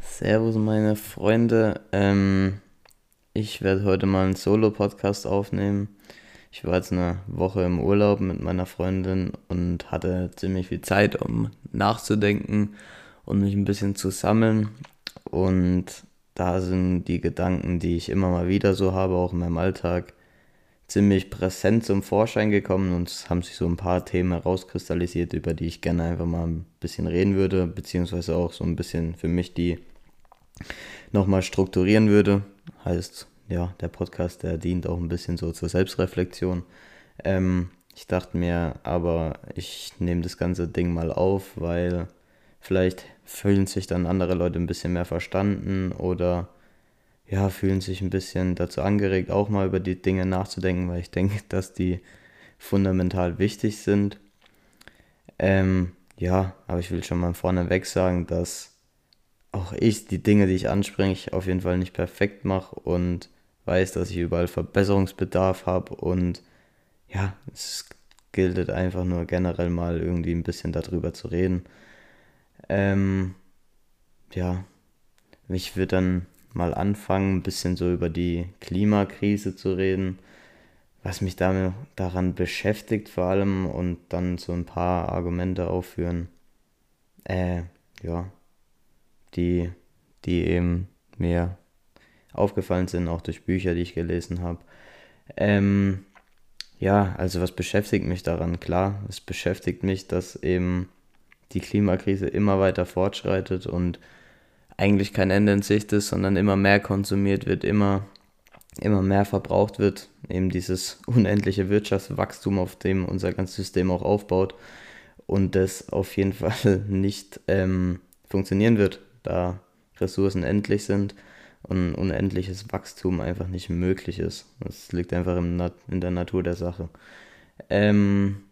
Servus meine Freunde, ähm, ich werde heute mal einen Solo-Podcast aufnehmen. Ich war jetzt eine Woche im Urlaub mit meiner Freundin und hatte ziemlich viel Zeit, um nachzudenken und mich ein bisschen zu sammeln. Und da sind die Gedanken, die ich immer mal wieder so habe, auch in meinem Alltag, ziemlich präsent zum Vorschein gekommen und es haben sich so ein paar Themen herauskristallisiert, über die ich gerne einfach mal ein bisschen reden würde, beziehungsweise auch so ein bisschen für mich die nochmal strukturieren würde. Heißt, ja, der Podcast, der dient auch ein bisschen so zur Selbstreflexion. Ähm, ich dachte mir, aber ich nehme das ganze Ding mal auf, weil vielleicht fühlen sich dann andere Leute ein bisschen mehr verstanden oder ja, fühlen sich ein bisschen dazu angeregt, auch mal über die Dinge nachzudenken, weil ich denke, dass die fundamental wichtig sind. Ähm, ja, aber ich will schon mal vorneweg sagen, dass auch ich die Dinge, die ich anspreche, auf jeden Fall nicht perfekt mache und weiß, dass ich überall Verbesserungsbedarf habe und ja, es gilt einfach nur generell mal irgendwie ein bisschen darüber zu reden. Ähm, ja, ich würde dann mal anfangen, ein bisschen so über die Klimakrise zu reden, was mich damit, daran beschäftigt vor allem und dann so ein paar Argumente aufführen. Äh, ja, die, die eben mir aufgefallen sind, auch durch Bücher, die ich gelesen habe. Ähm, ja, also was beschäftigt mich daran? Klar, es beschäftigt mich, dass eben die Klimakrise immer weiter fortschreitet und eigentlich kein Ende in Sicht ist, sondern immer mehr konsumiert wird, immer, immer mehr verbraucht wird. Eben dieses unendliche Wirtschaftswachstum, auf dem unser ganzes System auch aufbaut und das auf jeden Fall nicht ähm, funktionieren wird, da Ressourcen endlich sind und unendliches Wachstum einfach nicht möglich ist. Das liegt einfach in der Natur der Sache. Ähm,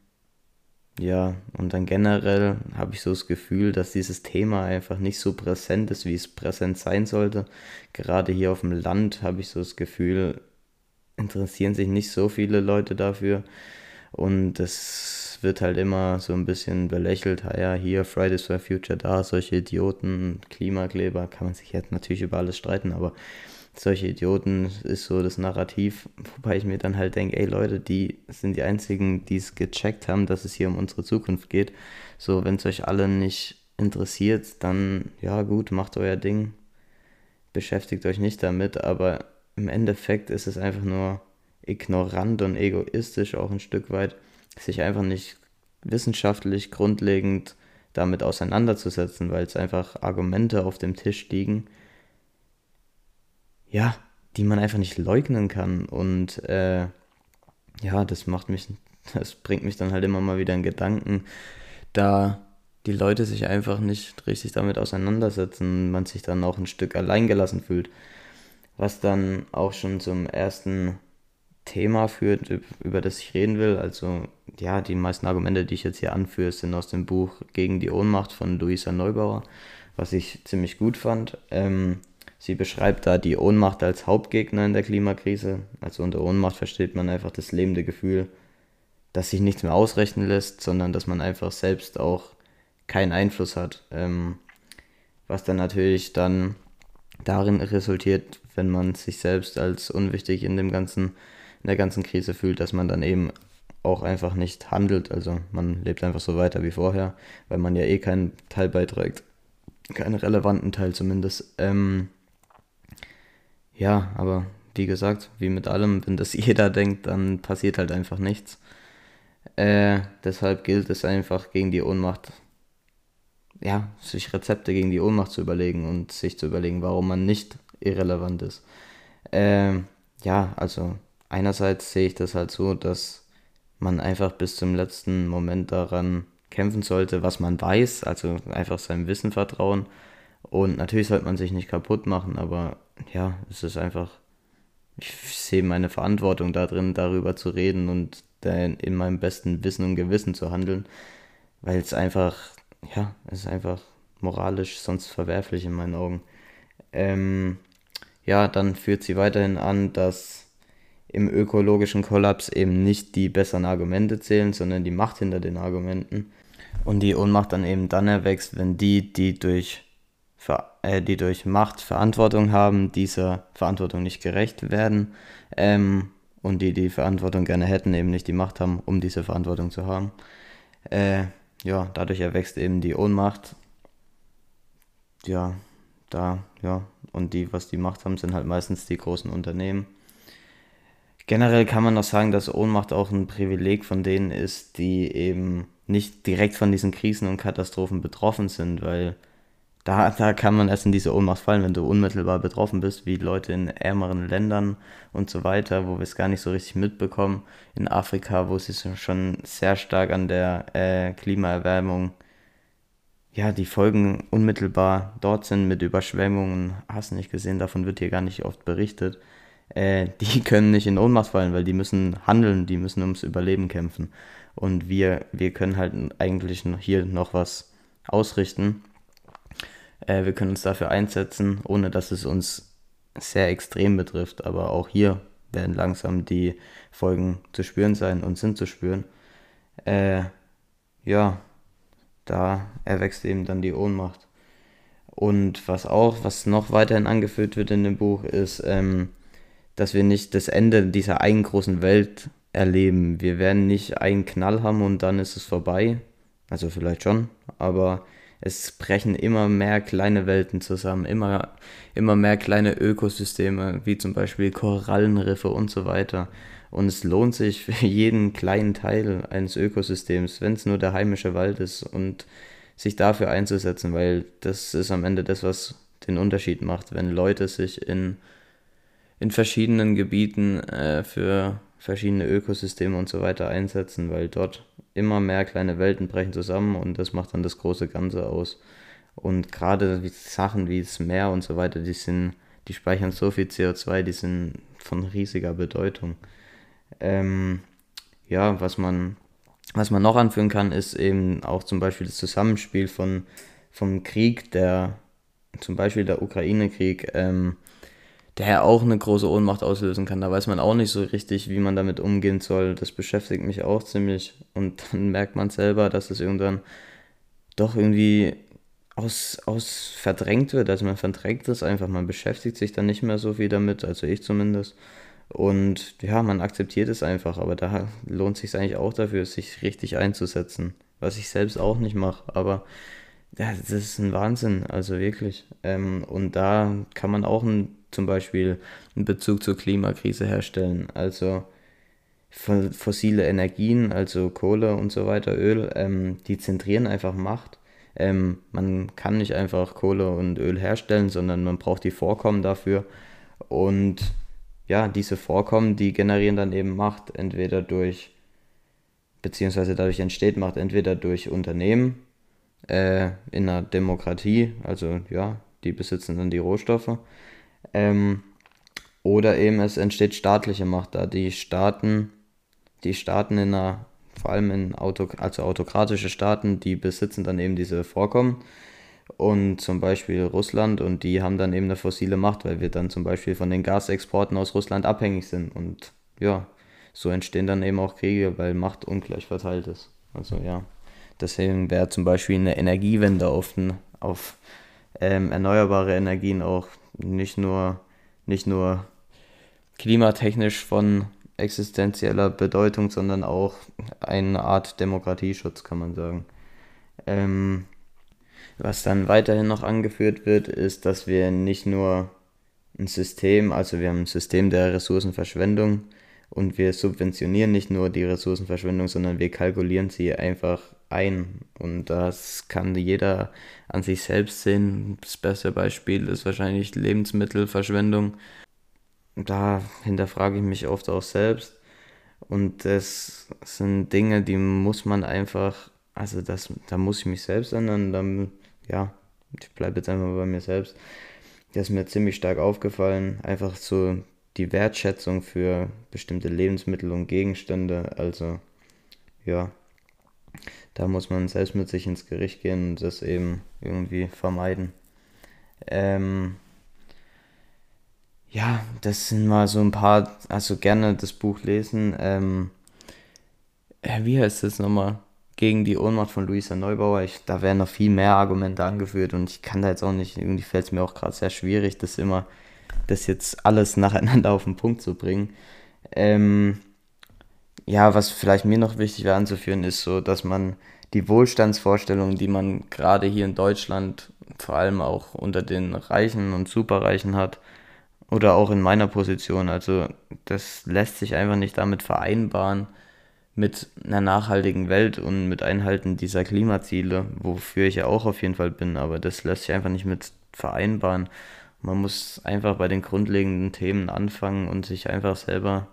ja, und dann generell habe ich so das Gefühl, dass dieses Thema einfach nicht so präsent ist, wie es präsent sein sollte. Gerade hier auf dem Land habe ich so das Gefühl, interessieren sich nicht so viele Leute dafür. Und es wird halt immer so ein bisschen belächelt, ja, hier Fridays for Future, da, solche Idioten, Klimakleber, kann man sich jetzt natürlich über alles streiten, aber solche Idioten ist so das Narrativ, wobei ich mir dann halt denke, ey Leute, die sind die einzigen, die es gecheckt haben, dass es hier um unsere Zukunft geht. So, wenn es euch alle nicht interessiert, dann ja gut, macht euer Ding, beschäftigt euch nicht damit, aber im Endeffekt ist es einfach nur ignorant und egoistisch auch ein Stück weit, sich einfach nicht wissenschaftlich grundlegend damit auseinanderzusetzen, weil es einfach Argumente auf dem Tisch liegen, ja, die man einfach nicht leugnen kann. Und äh, ja, das macht mich, das bringt mich dann halt immer mal wieder in Gedanken, da die Leute sich einfach nicht richtig damit auseinandersetzen, man sich dann auch ein Stück alleingelassen fühlt. Was dann auch schon zum ersten Thema führt, über das ich reden will. Also ja, die meisten Argumente, die ich jetzt hier anführe, sind aus dem Buch Gegen die Ohnmacht von Luisa Neubauer, was ich ziemlich gut fand. Ähm, sie beschreibt da die Ohnmacht als Hauptgegner in der Klimakrise. Also unter Ohnmacht versteht man einfach das lebende Gefühl, dass sich nichts mehr ausrechnen lässt, sondern dass man einfach selbst auch keinen Einfluss hat. Ähm, was dann natürlich dann darin resultiert, wenn man sich selbst als unwichtig in dem ganzen in der ganzen Krise fühlt, dass man dann eben auch einfach nicht handelt. Also man lebt einfach so weiter wie vorher, weil man ja eh keinen Teil beiträgt. Keinen relevanten Teil zumindest. Ähm, ja, aber wie gesagt, wie mit allem, wenn das jeder denkt, dann passiert halt einfach nichts. Äh, deshalb gilt es einfach gegen die Ohnmacht, ja, sich Rezepte gegen die Ohnmacht zu überlegen und sich zu überlegen, warum man nicht irrelevant ist. Äh, ja, also einerseits sehe ich das halt so, dass man einfach bis zum letzten Moment daran kämpfen sollte, was man weiß, also einfach seinem Wissen vertrauen. Und natürlich sollte man sich nicht kaputt machen, aber ja, es ist einfach, ich sehe meine Verantwortung darin, darüber zu reden und in meinem besten Wissen und Gewissen zu handeln, weil es einfach, ja, es ist einfach moralisch sonst verwerflich in meinen Augen. Ähm, ja, dann führt sie weiterhin an, dass im ökologischen Kollaps eben nicht die besseren Argumente zählen, sondern die Macht hinter den Argumenten. Und die Ohnmacht dann eben dann erwächst, wenn die, die durch, die durch Macht Verantwortung haben, dieser Verantwortung nicht gerecht werden ähm, und die die Verantwortung gerne hätten, eben nicht die Macht haben, um diese Verantwortung zu haben. Äh, ja, dadurch erwächst eben die Ohnmacht. Ja, da, ja, und die, was die Macht haben, sind halt meistens die großen Unternehmen. Generell kann man noch sagen, dass Ohnmacht auch ein Privileg von denen ist, die eben nicht direkt von diesen Krisen und Katastrophen betroffen sind, weil da, da kann man erst in diese Ohnmacht fallen, wenn du unmittelbar betroffen bist, wie Leute in ärmeren Ländern und so weiter, wo wir es gar nicht so richtig mitbekommen. In Afrika, wo sie schon sehr stark an der äh, Klimaerwärmung, ja, die Folgen unmittelbar dort sind mit Überschwemmungen, hast du nicht gesehen, davon wird hier gar nicht oft berichtet. Äh, die können nicht in Ohnmacht fallen, weil die müssen handeln, die müssen ums Überleben kämpfen. Und wir, wir können halt eigentlich hier noch was ausrichten. Äh, wir können uns dafür einsetzen, ohne dass es uns sehr extrem betrifft. Aber auch hier werden langsam die Folgen zu spüren sein und sind zu spüren. Äh, ja, da erwächst eben dann die Ohnmacht. Und was auch, was noch weiterhin angeführt wird in dem Buch, ist, ähm, dass wir nicht das Ende dieser einen großen Welt erleben. Wir werden nicht einen Knall haben und dann ist es vorbei. Also vielleicht schon, aber es brechen immer mehr kleine Welten zusammen, immer, immer mehr kleine Ökosysteme, wie zum Beispiel Korallenriffe und so weiter. Und es lohnt sich für jeden kleinen Teil eines Ökosystems, wenn es nur der heimische Wald ist, und sich dafür einzusetzen, weil das ist am Ende das, was den Unterschied macht, wenn Leute sich in, in verschiedenen Gebieten äh, für verschiedene Ökosysteme und so weiter einsetzen, weil dort immer mehr kleine Welten brechen zusammen und das macht dann das große Ganze aus. Und gerade Sachen wie das Meer und so weiter, die sind, die speichern so viel CO2, die sind von riesiger Bedeutung. Ähm, ja, was man, was man noch anführen kann, ist eben auch zum Beispiel das Zusammenspiel von, vom Krieg, der zum Beispiel der Ukraine-Krieg, ähm, der auch eine große Ohnmacht auslösen kann. Da weiß man auch nicht so richtig, wie man damit umgehen soll. Das beschäftigt mich auch ziemlich. Und dann merkt man selber, dass es irgendwann doch irgendwie aus, aus verdrängt wird. Also man verdrängt es einfach, man beschäftigt sich dann nicht mehr so viel damit, also ich zumindest. Und ja, man akzeptiert es einfach, aber da lohnt sich eigentlich auch dafür, sich richtig einzusetzen. Was ich selbst auch nicht mache, aber ja, das ist ein Wahnsinn, also wirklich. Ähm, und da kann man auch ein zum Beispiel einen Bezug zur Klimakrise herstellen. Also fossile Energien, also Kohle und so weiter, Öl, ähm, die zentrieren einfach Macht. Ähm, man kann nicht einfach Kohle und Öl herstellen, sondern man braucht die Vorkommen dafür. Und ja, diese Vorkommen, die generieren dann eben Macht, entweder durch, beziehungsweise dadurch entsteht Macht, entweder durch Unternehmen äh, in einer Demokratie, also ja, die besitzen dann die Rohstoffe, ähm, oder eben es entsteht staatliche Macht, da die Staaten, die Staaten in einer, vor allem in Auto, also autokratische Staaten, die besitzen dann eben diese Vorkommen. Und zum Beispiel Russland und die haben dann eben eine fossile Macht, weil wir dann zum Beispiel von den Gasexporten aus Russland abhängig sind. Und ja, so entstehen dann eben auch Kriege, weil Macht ungleich verteilt ist. Also ja, deswegen wäre zum Beispiel eine Energiewende auf, auf ähm, erneuerbare Energien auch nicht nur, nicht nur klimatechnisch von existenzieller Bedeutung, sondern auch eine Art Demokratieschutz, kann man sagen. Ähm, was dann weiterhin noch angeführt wird, ist, dass wir nicht nur ein System, also wir haben ein System der Ressourcenverschwendung und wir subventionieren nicht nur die Ressourcenverschwendung, sondern wir kalkulieren sie einfach ein. Und das kann jeder an sich selbst sehen. Das beste Beispiel ist wahrscheinlich Lebensmittelverschwendung. Da hinterfrage ich mich oft auch selbst. Und das sind Dinge, die muss man einfach, also das, da muss ich mich selbst ändern. Dann, ja, ich bleibe jetzt einfach bei mir selbst. Das ist mir ziemlich stark aufgefallen. Einfach so die Wertschätzung für bestimmte Lebensmittel und Gegenstände. Also, ja, da muss man selbst mit sich ins Gericht gehen und das eben irgendwie vermeiden. Ähm, ja, das sind mal so ein paar, also gerne das Buch lesen. Ähm, äh, wie heißt das nochmal? Gegen die Ohnmacht von Luisa Neubauer. Ich, da werden noch viel mehr Argumente angeführt und ich kann da jetzt auch nicht, irgendwie fällt es mir auch gerade sehr schwierig, das immer, das jetzt alles nacheinander auf den Punkt zu bringen. Ähm, ja, was vielleicht mir noch wichtig wäre anzuführen, ist so, dass man die Wohlstandsvorstellungen, die man gerade hier in Deutschland, vor allem auch unter den Reichen und Superreichen hat, oder auch in meiner Position, also das lässt sich einfach nicht damit vereinbaren mit einer nachhaltigen Welt und mit Einhalten dieser Klimaziele, wofür ich ja auch auf jeden Fall bin, aber das lässt sich einfach nicht mit vereinbaren. Man muss einfach bei den grundlegenden Themen anfangen und sich einfach selber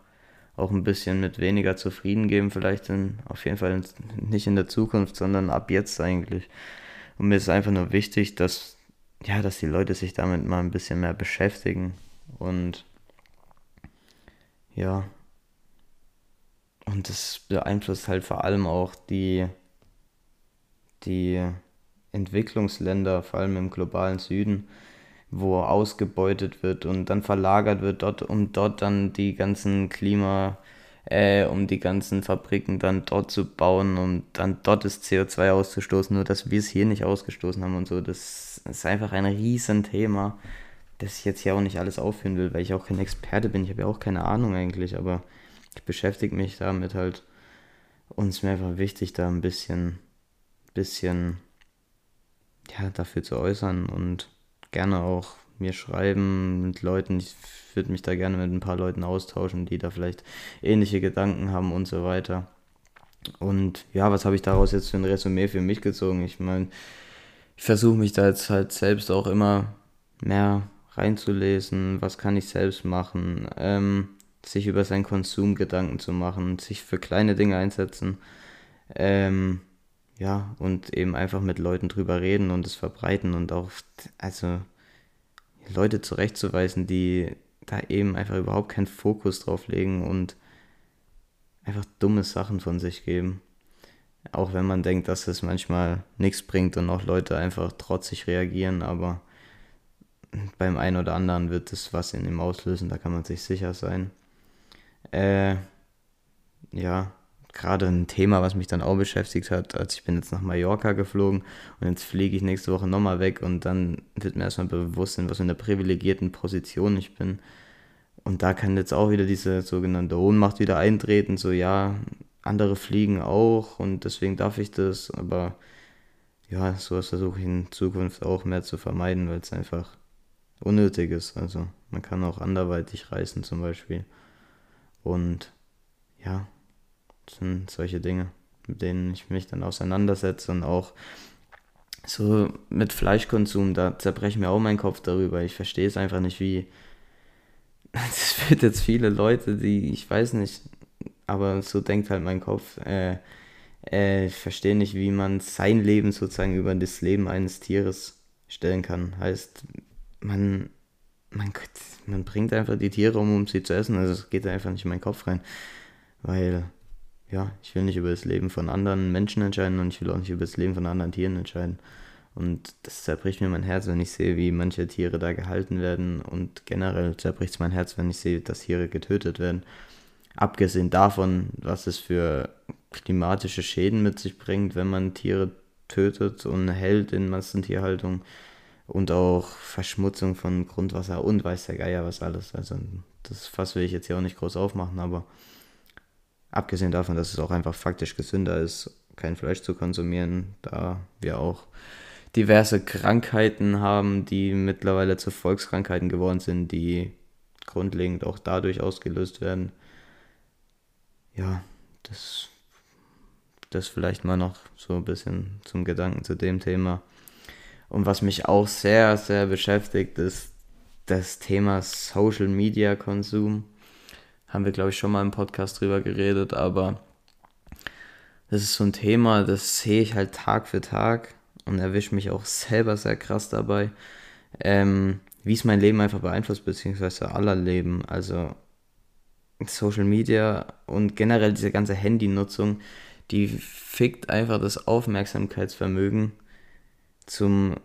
auch ein bisschen mit weniger zufrieden geben, vielleicht in, auf jeden Fall nicht in der Zukunft, sondern ab jetzt eigentlich. Und mir ist einfach nur wichtig, dass, ja, dass die Leute sich damit mal ein bisschen mehr beschäftigen und ja, und das beeinflusst halt vor allem auch die, die Entwicklungsländer, vor allem im globalen Süden, wo ausgebeutet wird und dann verlagert wird dort, um dort dann die ganzen Klima, äh, um die ganzen Fabriken dann dort zu bauen, um dann dort das CO2 auszustoßen, nur dass wir es hier nicht ausgestoßen haben und so. Das ist einfach ein Riesenthema, das ich jetzt hier auch nicht alles aufführen will, weil ich auch kein Experte bin. Ich habe ja auch keine Ahnung eigentlich, aber ich beschäftige mich damit halt. Und es ist mir einfach wichtig, da ein bisschen, bisschen, ja, dafür zu äußern und gerne auch mir schreiben mit Leuten. Ich würde mich da gerne mit ein paar Leuten austauschen, die da vielleicht ähnliche Gedanken haben und so weiter. Und ja, was habe ich daraus jetzt für ein Resümee für mich gezogen? Ich meine, ich versuche mich da jetzt halt selbst auch immer mehr reinzulesen, was kann ich selbst machen, ähm, sich über seinen Konsum Gedanken zu machen, sich für kleine Dinge einsetzen, ähm, ja, und eben einfach mit Leuten drüber reden und es verbreiten und auch, also Leute zurechtzuweisen, die da eben einfach überhaupt keinen Fokus drauf legen und einfach dumme Sachen von sich geben. Auch wenn man denkt, dass es manchmal nichts bringt und auch Leute einfach trotzig reagieren, aber beim einen oder anderen wird es was in ihm auslösen, da kann man sich sicher sein. Äh, ja, gerade ein Thema, was mich dann auch beschäftigt hat, als ich bin jetzt nach Mallorca geflogen und jetzt fliege ich nächste Woche nochmal weg und dann wird mir erstmal bewusst, in was für einer privilegierten Position ich bin. Und da kann jetzt auch wieder diese sogenannte Ohnmacht wieder eintreten, so ja, andere fliegen auch und deswegen darf ich das, aber ja, sowas versuche ich in Zukunft auch mehr zu vermeiden, weil es einfach unnötig ist. Also man kann auch anderweitig reisen zum Beispiel. Und ja, das sind solche Dinge, mit denen ich mich dann auseinandersetze und auch so mit Fleischkonsum, da zerbreche ich mir auch meinen Kopf darüber. Ich verstehe es einfach nicht, wie. Es wird jetzt viele Leute, die, ich weiß nicht, aber so denkt halt mein Kopf. Äh, äh, ich verstehe nicht, wie man sein Leben sozusagen über das Leben eines Tieres stellen kann. Heißt, man, man, man bringt einfach die Tiere um, um sie zu essen. Also es geht einfach nicht in meinen Kopf rein. Weil, ja, ich will nicht über das Leben von anderen Menschen entscheiden und ich will auch nicht über das Leben von anderen Tieren entscheiden. Und das zerbricht mir mein Herz, wenn ich sehe, wie manche Tiere da gehalten werden. Und generell zerbricht es mein Herz, wenn ich sehe, dass Tiere getötet werden. Abgesehen davon, was es für klimatische Schäden mit sich bringt, wenn man Tiere tötet und hält in Massentierhaltung und auch Verschmutzung von Grundwasser und weiß der Geier was alles. Also das Fass will ich jetzt hier auch nicht groß aufmachen, aber abgesehen davon, dass es auch einfach faktisch gesünder ist, kein Fleisch zu konsumieren, da wir auch diverse Krankheiten haben, die mittlerweile zu Volkskrankheiten geworden sind, die grundlegend auch dadurch ausgelöst werden. Ja, das, das vielleicht mal noch so ein bisschen zum Gedanken zu dem Thema. Und was mich auch sehr, sehr beschäftigt, ist das Thema Social Media Konsum. Haben wir, glaube ich, schon mal im Podcast drüber geredet, aber das ist so ein Thema, das sehe ich halt Tag für Tag und erwische mich auch selber sehr krass dabei, ähm, wie es mein Leben einfach beeinflusst, beziehungsweise aller Leben. Also Social Media und generell diese ganze Handynutzung, die fickt einfach das Aufmerksamkeitsvermögen zum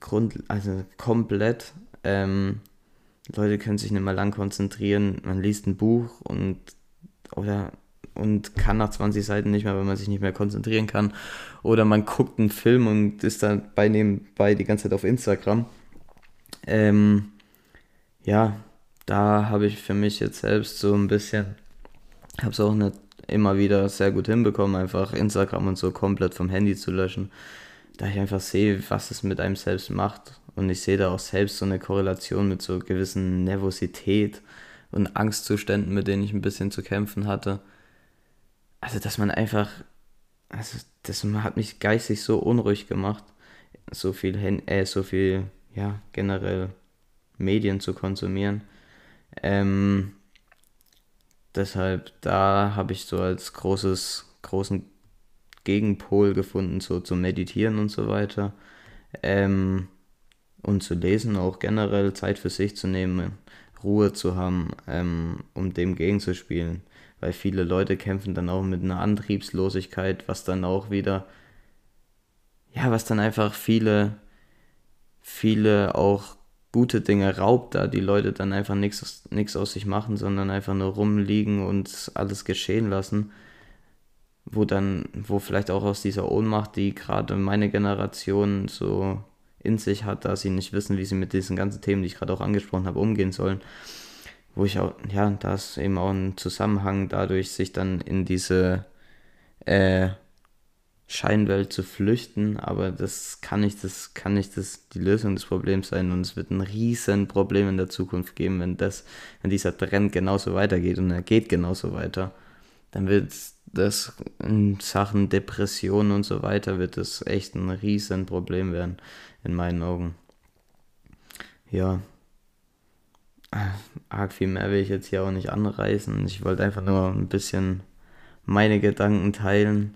Grund, also komplett. Ähm, Leute können sich nicht mehr lang konzentrieren. Man liest ein Buch und oder und kann nach 20 Seiten nicht mehr, weil man sich nicht mehr konzentrieren kann. Oder man guckt einen Film und ist dann bei nebenbei die ganze Zeit auf Instagram. Ähm, ja, da habe ich für mich jetzt selbst so ein bisschen, habe es auch nicht immer wieder sehr gut hinbekommen, einfach Instagram und so komplett vom Handy zu löschen, da ich einfach sehe, was es mit einem selbst macht. Und ich sehe da auch selbst so eine Korrelation mit so gewissen Nervosität und Angstzuständen, mit denen ich ein bisschen zu kämpfen hatte. Also, dass man einfach, also, das hat mich geistig so unruhig gemacht, so viel, äh, so viel, ja, generell Medien zu konsumieren. Ähm, deshalb, da habe ich so als großes, großen Gegenpol gefunden, so zu meditieren und so weiter. Ähm, und zu lesen, auch generell Zeit für sich zu nehmen, Ruhe zu haben, ähm, um dem gegenzuspielen. Weil viele Leute kämpfen dann auch mit einer Antriebslosigkeit, was dann auch wieder, ja, was dann einfach viele, viele auch gute Dinge raubt, da die Leute dann einfach nichts aus sich machen, sondern einfach nur rumliegen und alles geschehen lassen. Wo dann, wo vielleicht auch aus dieser Ohnmacht, die gerade meine Generation so in sich hat, da sie nicht wissen, wie sie mit diesen ganzen Themen, die ich gerade auch angesprochen habe, umgehen sollen. Wo ich auch, ja, da ist eben auch ein Zusammenhang dadurch, sich dann in diese äh, Scheinwelt zu flüchten, aber das kann nicht, das kann nicht das, die Lösung des Problems sein. Und es wird ein riesen Problem in der Zukunft geben, wenn das, wenn dieser Trend genauso weitergeht und er geht genauso weiter, dann wird das in Sachen Depression und so weiter wird es echt ein riesen Problem werden, in meinen Augen. Ja, arg viel mehr will ich jetzt hier auch nicht anreißen. Ich wollte einfach nur ein bisschen meine Gedanken teilen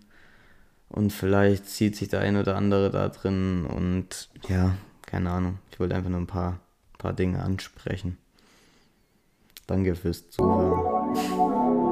und vielleicht sieht sich der ein oder andere da drin und ja, keine Ahnung. Ich wollte einfach nur ein paar, paar Dinge ansprechen. Danke fürs Zuhören.